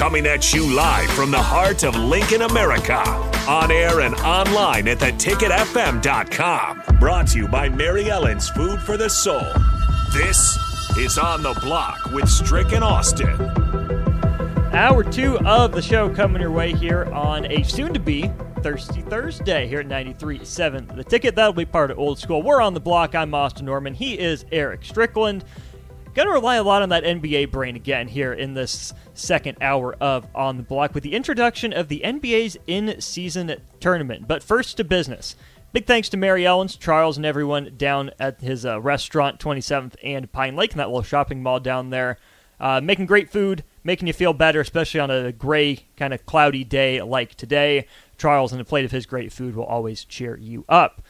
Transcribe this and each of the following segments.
Coming at you live from the heart of Lincoln, America. On air and online at theticketfm.com. Brought to you by Mary Ellen's Food for the Soul. This is On the Block with Strick and Austin. Hour two of the show coming your way here on a soon to be Thirsty Thursday here at 93.7. The ticket, that'll be part of Old School. We're on the block. I'm Austin Norman. He is Eric Strickland. Going to rely a lot on that NBA brain again here in this second hour of On the Block with the introduction of the NBA's in season tournament. But first to business. Big thanks to Mary Ellen's, Charles, and everyone down at his uh, restaurant, 27th and Pine Lake, in that little shopping mall down there. Uh, making great food, making you feel better, especially on a gray, kind of cloudy day like today. Charles and a plate of his great food will always cheer you up.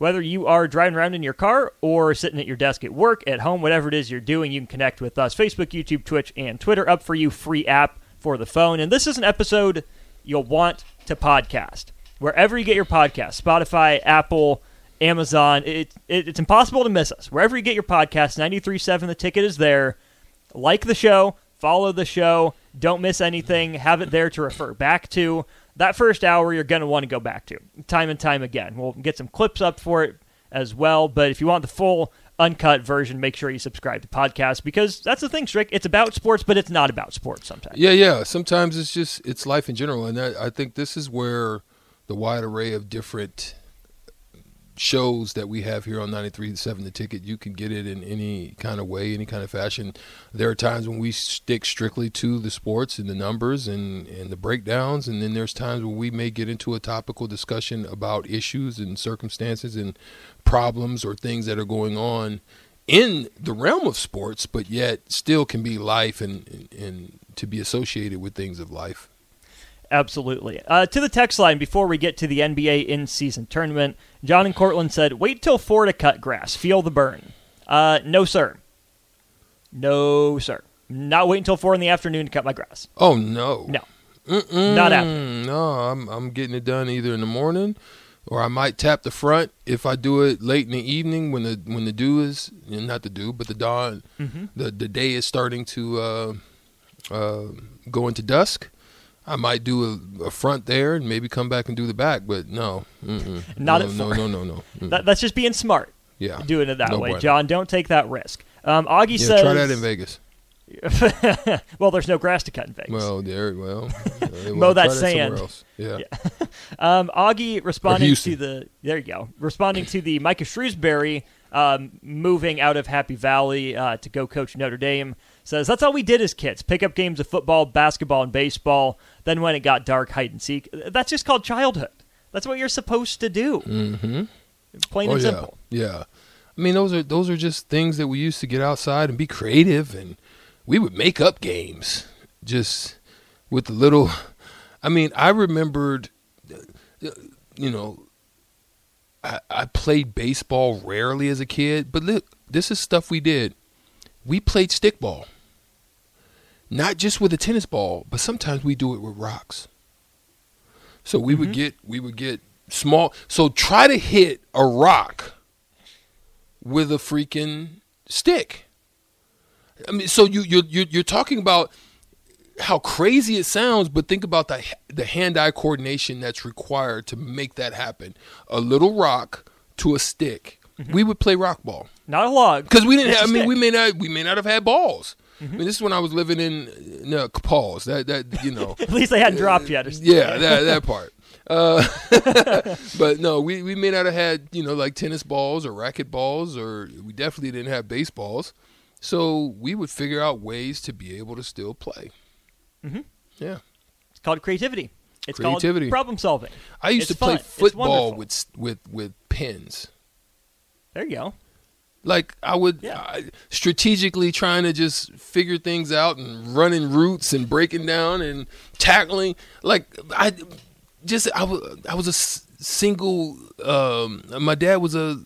Whether you are driving around in your car or sitting at your desk at work, at home, whatever it is you're doing, you can connect with us. Facebook, YouTube, Twitch, and Twitter. Up for you, free app for the phone. And this is an episode you'll want to podcast. Wherever you get your podcast, Spotify, Apple, Amazon, it, it, it's impossible to miss us. Wherever you get your podcast, 93.7 The Ticket is there. Like the show, follow the show, don't miss anything, have it there to refer back to that first hour you're going to want to go back to time and time again. We'll get some clips up for it as well, but if you want the full uncut version, make sure you subscribe to podcast because that's the thing, Strick. It's about sports, but it's not about sports sometimes. Yeah, yeah. Sometimes it's just it's life in general, and I, I think this is where the wide array of different shows that we have here on 93.7 The Ticket, you can get it in any kind of way, any kind of fashion. There are times when we stick strictly to the sports and the numbers and, and the breakdowns, and then there's times when we may get into a topical discussion about issues and circumstances and problems or things that are going on in the realm of sports, but yet still can be life and, and, and to be associated with things of life. Absolutely. Uh, to the text line before we get to the NBA in season tournament, John and Cortland said, wait till four to cut grass. Feel the burn. Uh, no, sir. No, sir. Not wait until four in the afternoon to cut my grass. Oh, no. No. Mm-mm. Not happening. No, I'm, I'm getting it done either in the morning or I might tap the front if I do it late in the evening when the when the dew is not the dew but the dawn Mm-hmm. the the day is starting to uh, uh, go into dusk. I might do a, a, front there and maybe come back and do the back, but no, mm-mm. not no, at no, four. no, no, no. That, that's just being smart. yeah, Doing it that No way, bueno. John. Don't take that risk. Um, Augie yeah, says, try that in Vegas. well, there's no grass to cut in Vegas. Well, there, well, uh, Mow that sand. somewhere else. Yeah. Um, Augie responding to the there you go, responding to the Micah Shrewsberry um, moving out of Happy Valley uh, to go coach Notre Dame says that's all we did as kids: pick up games of football, basketball, and baseball. Then when it got dark, hide and seek. That's just called childhood. That's what you're supposed to do. Mm-hmm. Plain oh and yeah, simple. yeah. I mean, those are those are just things that we used to get outside and be creative, and we would make up games just with the little. I mean, I remembered, you know, I, I played baseball rarely as a kid, but look, this is stuff we did. We played stickball, not just with a tennis ball, but sometimes we do it with rocks. So we would mm-hmm. get we would get small. So try to hit a rock with a freaking stick. I mean, so you you you you're talking about how crazy it sounds, but think about the the hand-eye coordination that's required to make that happen. A little rock to a stick. We would play rock ball Not a lot because we didn't. Have, I mean, we may not. We may not have had balls. I mean, this is when I was living in no, Paul's. That that you know. At least they hadn't dropped yet. Or Yeah, that that part. Uh, but no, we, we may not have had you know like tennis balls or racket balls, or we definitely didn't have baseballs. So we would figure out ways to be able to still play. Mm-hmm. Yeah, It's called creativity. It's Creativity. called problem solving. I used It's to play fun. It's football with with with pins. There you go. Like I would Yeah. I, strategically trying to just figure things out and running routes and breaking down and tackling. Like I just I was I was a s- single. Um, my dad was a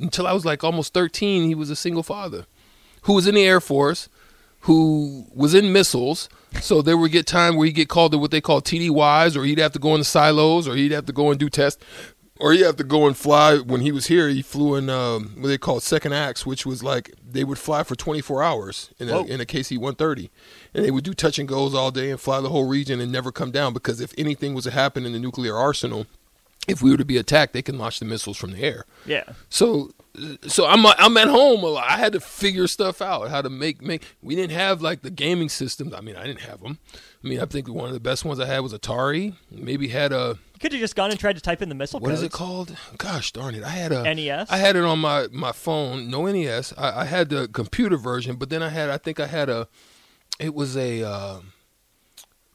until I was like almost thirteen. He was a single father who was in the Air Force, who was in missiles. So there would get time where he'd get called to what they call TDYs, or he'd have to go in the silos, or he'd have to go and do tests, or he'd have to go and fly. When he was here, he flew in um, what they call second acts, which was like they would fly for 24 hours in a, in a KC 130, and they would do touch and goes all day and fly the whole region and never come down because if anything was to happen in the nuclear arsenal, if we were to be attacked, they can launch the missiles from the air. Yeah. So, so I'm I'm at home a lot. I had to figure stuff out, how to make make. We didn't have like the gaming systems. I mean, I didn't have them. I mean, I think one of the best ones I had was Atari. Maybe had a You could have just gone and tried to type in the missile what is codes. it called? Gosh darn it! I had a NES? I had it on my my phone. No NES. I, I had the computer version, but then I had I think I had a. It was a. Uh,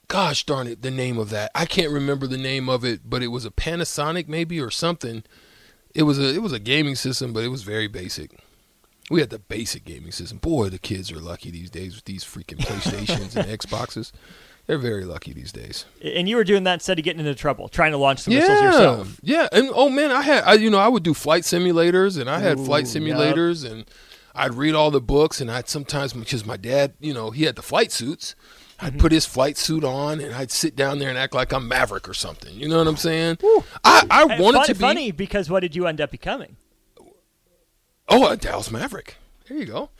gosh darn it! The name of that I can't remember the name of it, but it was a Panasonic maybe or something. It was a it was a gaming system, but it was very basic. We had the basic gaming system. Boy, the kids are lucky these days with these freaking PlayStations and Xboxes. They're very lucky these days. And you were doing that instead of getting into trouble, trying to launch the missiles Yeah, yourself. yeah, and oh man, I had I, you know I would do flight simulators, and I had flight Ooh, simulators, and I'd read all the books, and I'd sometimes because my dad, you know, he had the flight suits. I'd Mm-hmm. put his flight suit on, and I'd sit down there and act like I'm Maverick or something. You know what I'm saying? I, I wanted fun- to be funny because what did you end up becoming? Oh, a Dallas Maverick. There you go.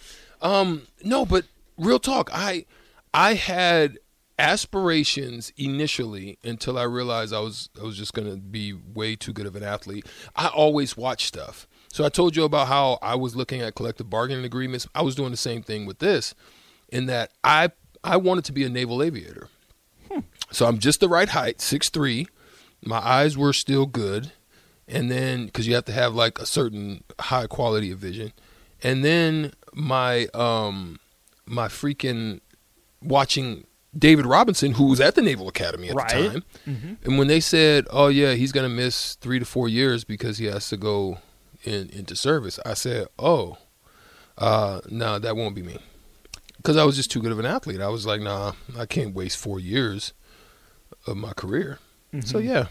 Um, no, but real talk. I I had aspirations initially until I realized I was I was just gonna be way too good of an athlete. I always watch stuff. So I told you about how I was looking at collective bargaining agreements. I was doing the same thing with this, in that I I wanted to be a naval aviator. So I'm just the right height, six three. My eyes were still good, and then because you have to have like a certain high quality of vision, and then my um my freaking watching David Robinson, who was at the Naval Academy at Right. the time, and when they said, "Oh yeah, he's gonna miss three to four years because he has to go in into service," I said, "Oh, uh, no, that won't be me." Because I was just too good of an athlete. I was like, nah, I can't waste four years of my career. So yeah,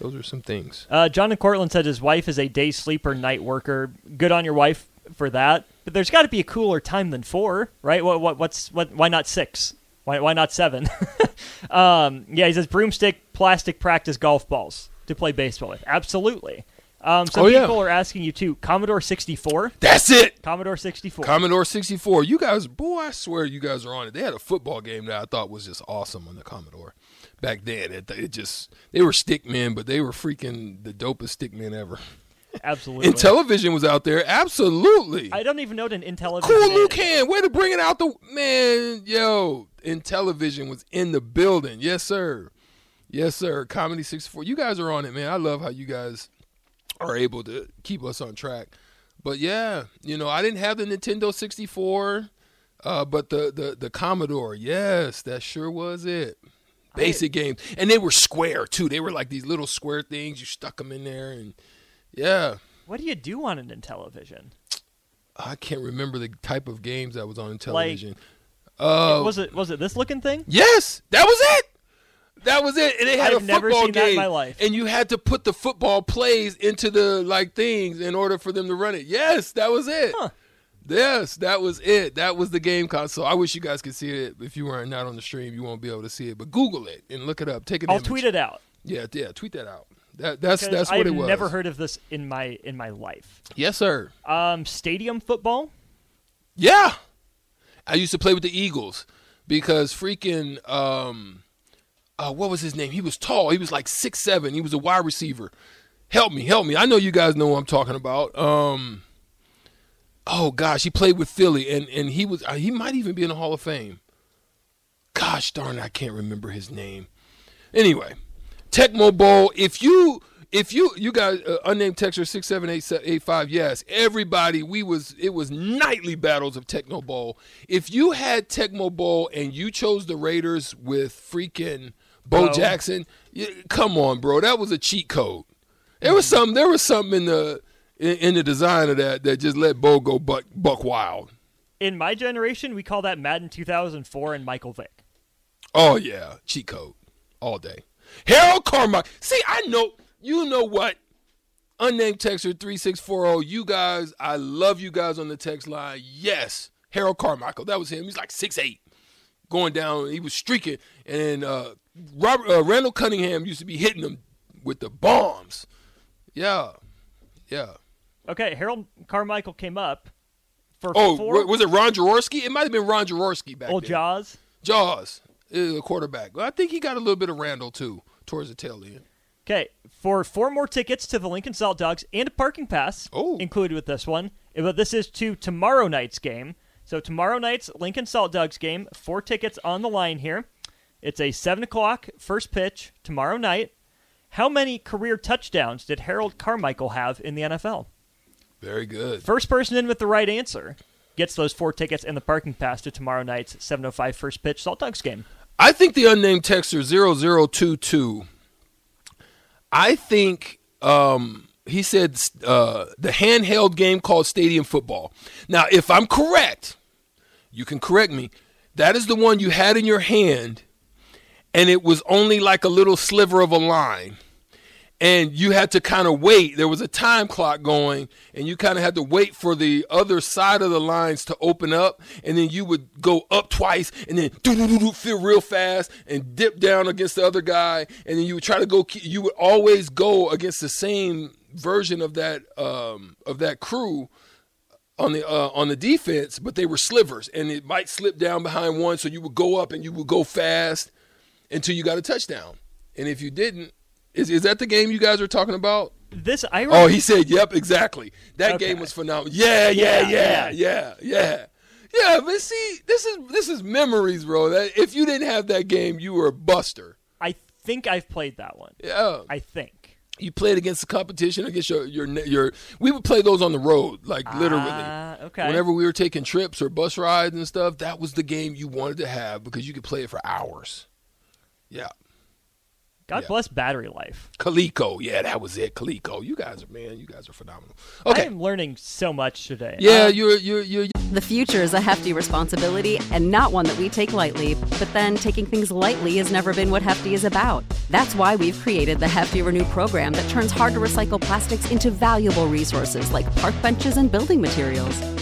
those are some things. Uh, John and Cortland said his wife is a day sleeper, night worker. Good on your wife for that. But there's got to be a cooler time than four, right? What, what, what's what? Why not six? Why, why not seven? um, yeah, he says broomstick, plastic practice golf balls to play baseball with. Absolutely. Um, some Oh, yeah. people are asking you too. Commodore 64. That's it. Commodore 64. Commodore 64. You guys, boy, I swear you guys are on it. They had a football game that I thought was just awesome on the Commodore. Back then, it, it just they were stick men, but they were freaking the dopest stick men ever. Absolutely. Intellivision was out there, absolutely. I don't even know what an Intellivision Cool. Luke Hand, way to bring it out the man, yo. Intellivision was in the building, yes sir, yes sir. Commodore 64. You guys are on it, man. I love how you guys are able to keep us on track. But yeah, you know, I didn't have the Nintendo 64, uh, but the, the the Commodore, yes, that sure was it. Basic games, and they were square too. They were like these little square things. You stuck them in there, and yeah, What do you do on an Intellivision? I can't remember the type of games that was on television. Uh, was it was it this looking thing? Yes, that was it. That was it. And they had I've a never football seen game, that in my life. and you had to put the football plays into the like things in order for them to run it. Yes, that was it. Huh. Yes, that was it. That was the game console. I wish you guys could see it. If you weren't not on the stream, you won't be able to see it. But Google it and look it up. Take an I'll image. tweet it out. Yeah, yeah, tweet that out. That, that's 'Cause that's what it was. I've it was. never heard of this in my in my life. Yes, sir. Um, stadium football. Yeah. I used to play with the Eagles because freaking um uh, what was his name? He was tall. He was like six seven. He was a wide receiver. Help me, help me. I know you guys know what I'm talking about. Um Oh gosh, he played with Philly and and he was uh, he might even be in the Hall of Fame. Gosh darn, I can't remember his name. Anyway, Tecmo Bowl. If you if you you guys uh, unnamed texter six seven eight eight five yes everybody we was it was nightly battles of Tecmo Bowl. If you had Tecmo Bowl and you chose the Raiders with freaking Bo Bo. Jackson, you, come on, bro, that was a cheat code. There was some there was something in the in, in the design of that that just let Bo go buck buck wild. In my generation, we call that Madden 2004 and Michael Vick. Oh yeah, cheat code all day. Harold Carmichael. See, I know you know what. Unnamed texter three six four zero. You guys, I love you guys on the text line. Yes, Harold Carmichael. That was him. He's like six eight, going down. He was streaking, and uh, Robert uh, Randall Cunningham used to be hitting him with the bombs. Yeah, yeah. Okay, Harold Carmichael came up for Oh, four was it Ron Jaworski? It might have been Ron Jaworski back old then. Jaws. Jaws, uh, quarterback. I think he got a little bit of Randall too towards the tail end. Okay, for four more tickets to the Lincoln Salt Dogs and a parking pass Oh. included with this one. But this is to tomorrow night's game. So tomorrow night's Lincoln Saltdogs game. Four tickets on the line here. It's a seven o'clock first pitch tomorrow night. How many career touchdowns did Harold Carmichael have in the NFL? Very good. First person in with the right answer gets those four tickets and the parking pass to tomorrow night's 7:05 first pitch Saltdogs game. I think the unnamed texter 0022 I think um, he said uh, the handheld game called Stadium Football. Now, if I'm correct, you can correct me. That is the one you had in your hand, and it was only like a little sliver of a line. And you had to kind of wait. There was a time clock going, and you kind of had to wait for the other side of the lines to open up. And then you would go up twice, and then do do do feel real fast, and dip down against the other guy. And then you would try to go. You would always go against the same version of that um, of that crew on the uh, on the defense, but they were slivers, and it might slip down behind one, so you would go up and you would go fast until you got a touchdown. And if you didn't, is is that the game you guys are talking about? This I Oh, he said, "Yep, exactly." That Okay. game was phenomenal. Yeah, yeah, Yeah, yeah, yeah, yeah, yeah. But see, this is this is memories, bro. That if you didn't have that game, you were a buster. I think I've played that one. Yeah, I think. you played against the competition, against your your your. We would play those on the road, like literally. Ah, okay. Whenever we were taking trips or bus rides and stuff, that was the game you wanted to have because you could play it for hours. Yeah. God yeah. bless battery life. Coleco. Yeah, that was it. Coleco. You guys are man, you guys are phenomenal. Okay, I am learning so much today. Yeah, Uh, you're you're you're The future is a hefty responsibility and not one that we take lightly, but then taking things lightly has never been what Hefty is about. That's why we've created the Hefty Renew program that turns hard to recycle plastics into valuable resources like park benches and building materials.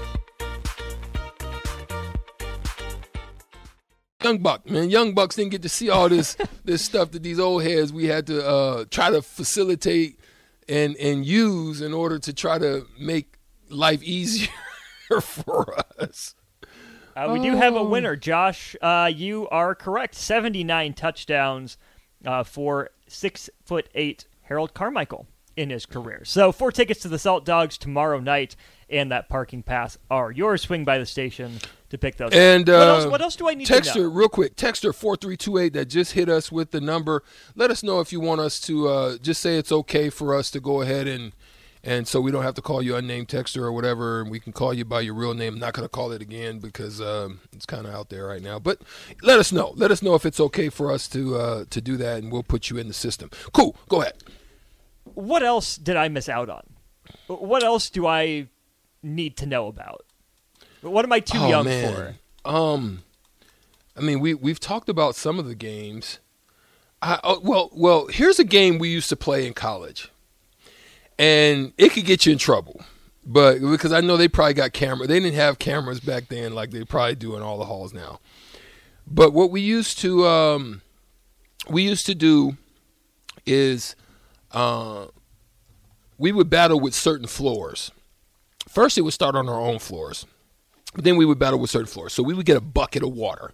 Young Buck, man. Young Bucks didn't get to see all this this stuff that these old heads we had to uh, try to facilitate and and use in order to try to make life easier for us. Uh, we do have a winner, Josh. Uh, you are correct. Seventy-nine touchdowns uh, for six foot eight Harold Carmichael in his career. So four tickets to the Saltdogs tomorrow night, and that parking pass are yours. Swing by the station to pick those. up. And uh, what else? What else do I need to Texter, real quick, Texter four three two eight that just hit us with the number. Let us know if you want us to uh, just say it's okay for us to go ahead and and so we don't have to call you unnamed texter or whatever, and we can call you by your real name. I'm not going to call it again because um, it's kind of out there right now. But let us know. Let us know if it's okay for us to uh, to do that, and we'll put you in the system. Cool. Go ahead. What else did I miss out on? What else do I need to know about? What am I too Oh, young man. for? Um, I mean, we we've talked about some of the games. I, oh, well, well, here's a game we used to play in college, and it could get you in trouble. But because I know they probably got camera, they didn't have cameras back then like they probably do in all the halls now. But what we used to um, we used to do is uh, we would battle with certain floors. First, it would start on our own floors. But then we would battle with certain floors. So we would get a bucket of water.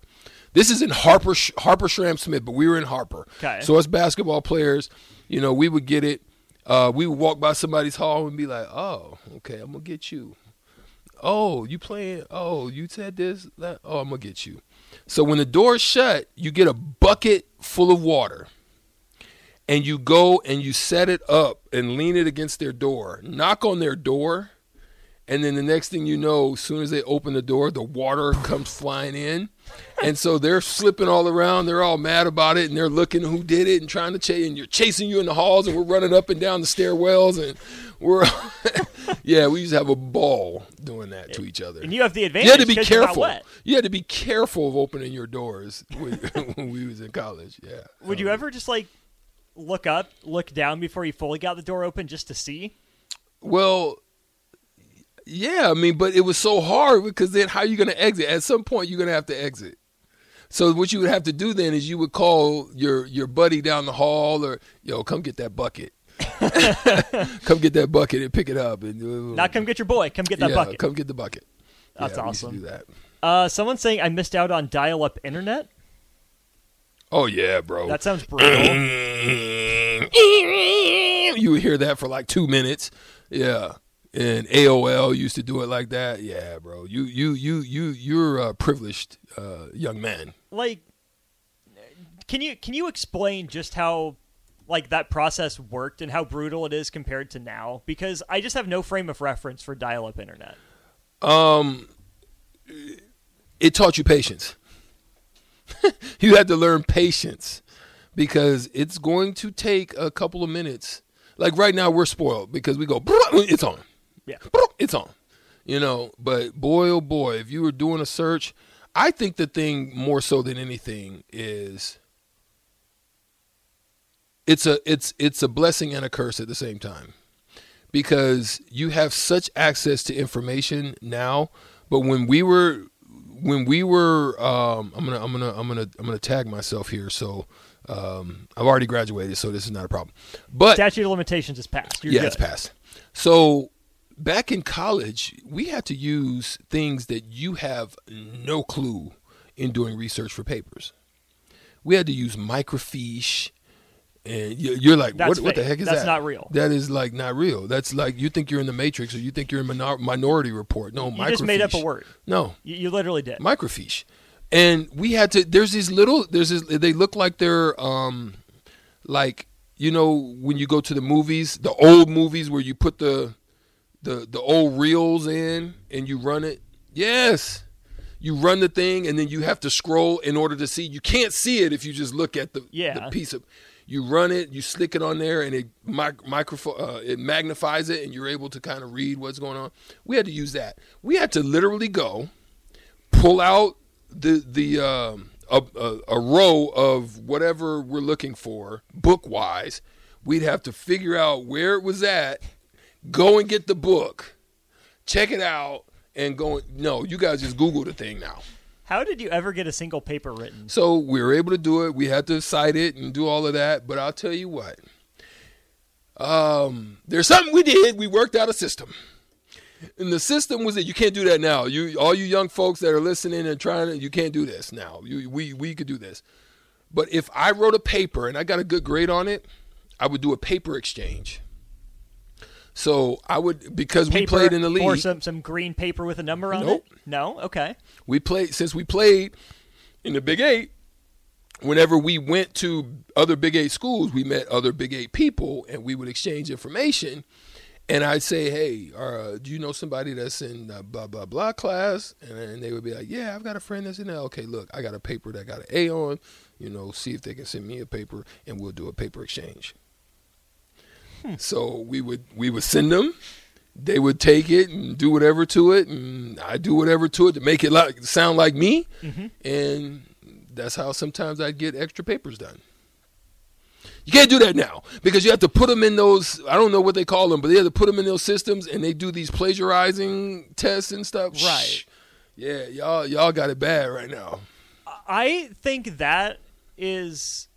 This is in Harper Harper Schramm Smith, but we were in Harper. Okay. So as basketball players, you know, we would get it. Uh, we would walk by somebody's hall and be like, "Oh, okay, I'm gonna get you." Oh, you playing? Oh, you said this. That. Oh, I'm gonna get you. So when the door's shut, you get a bucket full of water, and you go and you set it up and lean it against their door. Knock on their door, and then the next thing you know, as soon as they open the door, the water comes flying in. And so they're slipping all around. They're all mad about it, and they're looking who did it and trying to chase. And you're chasing you in the halls, and we're running up and down the stairwells, and we're yeah. We used to have a ball doing that to each other. And you have the advantage You had to be careful. You had to be careful of opening your doors when, when we was in college. Yeah. Would you um, ever just like look up, look down before you fully got the door open just to see? Well, yeah, I mean, but it was so hard because then how are you going to exit? At some point, you're going to have to exit. So what you would have to do then is you would call your your buddy down the hall or yo, come get that bucket. come get that bucket and pick it up and uh, Not come get your boy, come get that yeah, bucket. Come get the bucket. That's Yeah, we used to awesome. do that. Uh, someone's saying I missed out on dial-up internet. Oh yeah, bro. That sounds brutal. you would hear that for like two minutes. Yeah. And AOL used to do it like that. Yeah, bro. You you you you you're a privileged uh, young man. like, can you can you explain just how like that process worked and how brutal it is compared to now? Because I just have no frame of reference for dial-up internet. Um, it taught you patience. you had to learn patience because it's going to take a couple of minutes. Like right now, we're spoiled because we go, it's on. Yeah. It's on. You know, but boy, oh boy, if you were doing a search, I think the thing more so than anything is it's a it's it's a blessing and a curse at the same time because you have such access to information now but when we were when we were um, I'm gonna I'm gonna I'm gonna I'm gonna tag myself here so um, I've already graduated so this is not a problem but Statute of limitations is passed. You're yeah good. it's passed so back in college we had to use things that you have no clue in doing research for papers we had to use microfiche and you- you're like, what, what the heck is That's that? That's not real. That is like not real. That's like you think you're in the Matrix or you think you're in minor- Minority Report. No, You just made up a word. No, You, you literally did. microfiche. And we had to. There's these little. There's this. They look like they're um, like you know when you go to the movies, the old movies where you put the the the old reels in and you run it. Yes. You run the thing and then you have to scroll in order to see. You can't see it if you just look at the, Yeah. the piece of. You run it, you slick it on there, and it mic- microphone uh, it magnifies it, and you're able to kind of read what's going on. We had to use that. We had to literally go pull out the the um, a, a, a row of whatever we're looking for book wise. We'd have to figure out where it was at, go and get the book, check it out, and go. No, you guys just Google the thing now. How did you ever get a single paper written? So we were able to do it. We had to cite it and do all of that. But I'll tell you what. Um, there's something we did. We worked out a system. And the system was that you can't do that now. You all you young folks that are listening and trying to you can't do this now. You, we we could do this. But if I wrote a paper and I got a good grade on it, I would do a paper exchange. So I would because we played in the league. or some some green paper with a number on Nope. it. No, okay. we played since we played in the Big Eight. Whenever we went to other Big Eight schools, we met other Big Eight people, and we would exchange information. And I'd say, "Hey, uh, do you know somebody that's in blah blah blah class?" And, and they would be like, "Yeah, I've got a friend that's in there." Okay, look, I got a paper that got an A on. You know, see if they can send me a paper, and we'll do a paper exchange. So we would we would send them. They would take it and do whatever to it, and I do whatever to it to make it like sound like me. Mm-hmm. And that's how sometimes I'd get extra papers done. You can't do that now because you have to put them in those. I don't know what they call them, but they have to put them in those systems, and they do these plagiarizing tests and stuff. Right. Shh. Yeah, y'all y'all got it bad right now. I think that is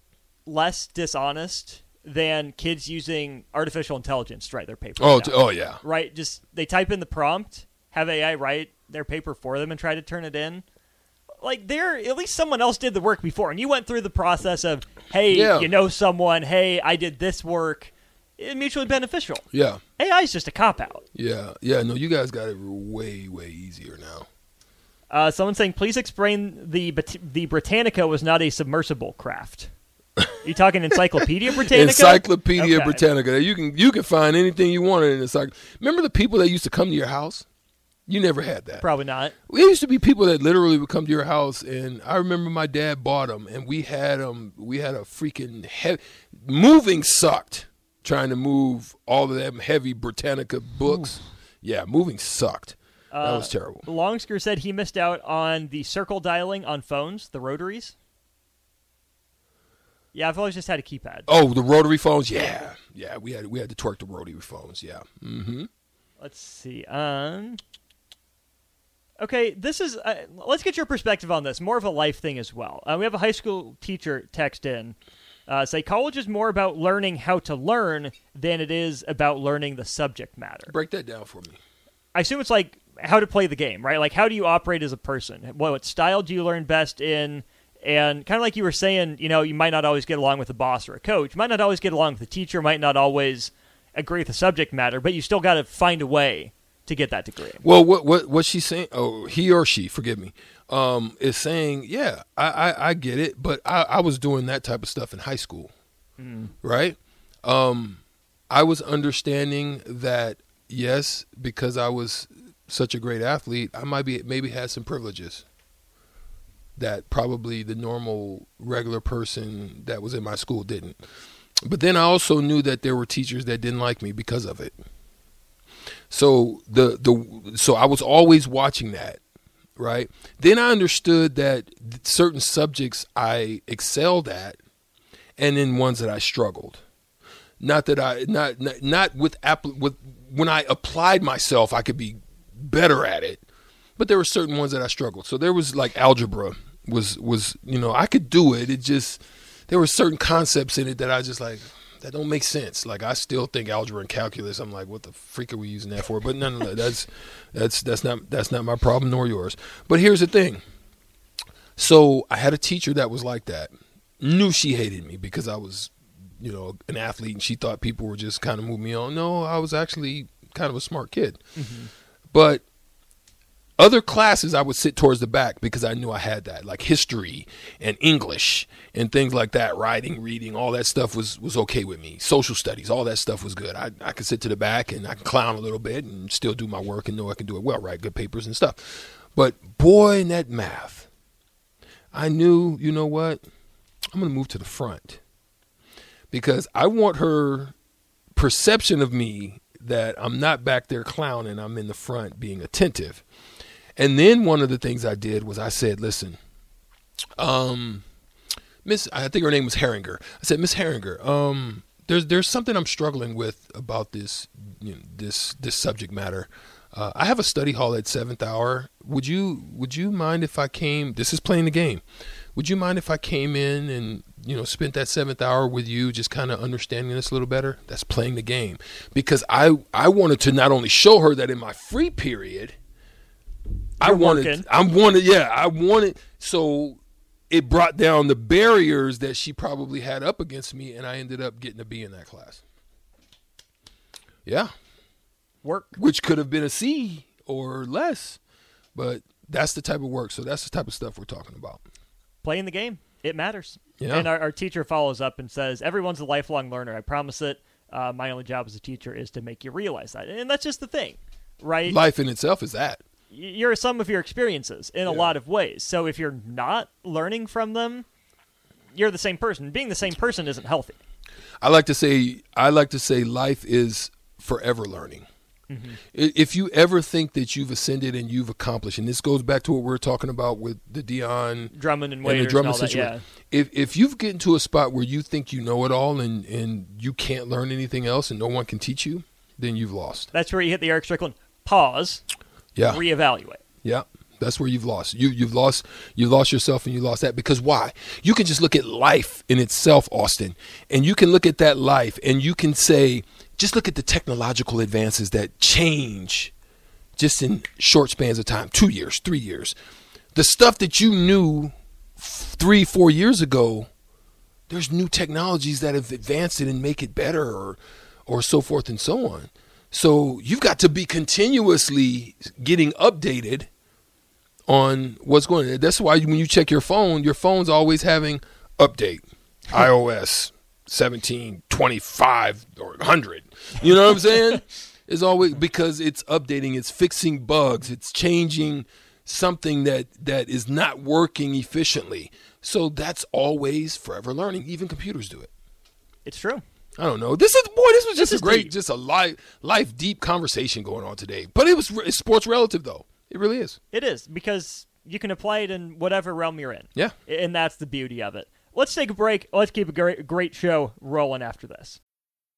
less dishonest than kids using artificial intelligence to write their paper. Oh, now. oh yeah. right? Just they type in the prompt, have AI write their paper for them, and try to turn it in. Like there, at least someone else did the work before, and you went through the process of, hey, Yeah. you know someone, hey, I did this work, It's mutually beneficial. Yeah, AI is just a cop out. yeah, yeah. No, you guys got it way way easier now. Uh, someone saying, please explain the the Britannica was not a submersible craft. You talking Encyclopedia Britannica? Encyclopedia Okay. Britannica. You can you can find anything you want in an encyclopedia. Remember the people that used to come to your house? You never had that. Probably not. There used to be people that literally would come to your house, and I remember my dad bought them, and we had them. We had a freaking heavy moving sucked trying to move all of them heavy Britannica books. Yeah, moving sucked. that was uh, terrible. Longsker said he missed out on the circle dialing on phones, the rotaries. Yeah, I've always just had a keypad. Oh, the rotary phones. Yeah, yeah. We had we had to twerk the rotary phones. Yeah. Mm-hmm. Let's see. Um. Okay, this is. Uh, let's get your perspective on this. More of a life thing as well. Uh, we have a high school teacher text in. Uh, say college is more about learning how to learn than it is about learning the subject matter. Break that down for me. I assume it's like how to play the game, right? Like how do you operate as a person? What, what style do you learn best in? And kind of like you were saying, you know, you might not always get along with a boss or a coach, might not always get along with a teacher, might not always agree with the subject matter, but you still got to find a way to get that degree. Well, what what what she's saying? Oh, he or she, forgive me, um, is saying, yeah, I, I I get it, but I I was doing that type of stuff in high school, right? Um, I was understanding that yes, because I was such a great athlete, I might be maybe had some privileges that probably the normal regular person that was in my school didn't. But then I also knew that there were teachers that didn't like me because of it. So the the so I was always watching that, right? Then I understood that certain subjects I excelled at, and then ones that I struggled. Not that I not not, not with app with when I applied myself, I could be better at it, but there were certain ones that I struggled. So there was like algebra was was you know I could do it. It just there were certain concepts in it that I just like that don't make sense. Like I still think algebra and calculus. I'm like, what the freak are we using that for? But nonetheless, that's that's that's not that's not my problem nor yours. But here's the thing. So I had a teacher that was like that. Knew she hated me because I was, you know, an athlete, and she thought people were just kind of moving me on. No, I was actually kind of a smart kid. Mm-hmm. But other classes I would sit towards the back because I knew I had that, like history and English and things like that, writing, reading, all that stuff was was okay with me. Social studies, all that stuff was good. I I could sit to the back and I can clown a little bit and still do my work and know I can do it well, write good papers and stuff. But boy, in that math, I knew, you know what? I'm going to move to the front because I want her perception of me that I'm not back there clowning, I'm in the front being attentive. And then one of the things I did was I said, listen, um, Miss, I think her name was Herringer. I said, Miss Herringer, um, there's there's something I'm struggling with about this you know, this this subject matter. Uh, I have a study hall at seventh hour. Would you would you mind if I came? This is playing the game. would you mind if I came in and you know spent that seventh hour with you, just kind of understanding this a little better? That's playing the game because I I wanted to not only show her that in my free period, I wanted working. I wanted yeah I wanted so it brought down the barriers that she probably had up against me, and I ended up getting a B in that class. Yeah, Work. which could have been a C or less, but that's the type of work. So that's the type of stuff we're talking about. playing the game. It matters. Yeah. And our, our teacher follows up and says, Everyone's a lifelong learner. I promise it. Uh, my only job as a teacher is to make you realize that. And that's just the thing, right? Life in itself is that. You're a sum of your experiences in a lot of ways. So if you're not learning from them, you're the same person. Being the same person isn't healthy. I like to say I like to say life is forever learning. Mm-hmm. If you ever think that you've ascended and you've accomplished, and this goes back to what we are talking about with the Dion Drummond and and the and, Drummond that, situation. yeah. If if you've get into a spot where you think you know it all and and you can't learn anything else and no one can teach you, then you've lost. That's where you hit the Eric Strickland pause, Yeah. reevaluate. Yeah, that's where you've lost. You you've lost you lost yourself and you lost that because why? You can just look at life in itself, Austin, and you can look at that life and you can say, just look at the technological advances that change just in short spans of time, two years, three years. The stuff that you knew three, four years ago, there's new technologies that have advanced it and make it better or or so forth and so on. So you've got to be continuously getting updated on what's going on. That's why when you check your phone, your phone's always having update iOS 17, 25 or 100. You know what I'm saying? It's always because it's updating, it's fixing bugs, it's changing something that that is not working efficiently. So that's always forever learning. Even computers do it. It's true. I don't know. This is boy. This was just This a great, deep. just a life, life deep conversation going on today. But it was it's sports relative though. It really is. It is because you can apply it in whatever realm you're in. Yeah. And that's the beauty of it. Let's take a break. Let's keep a great, great show rolling after this.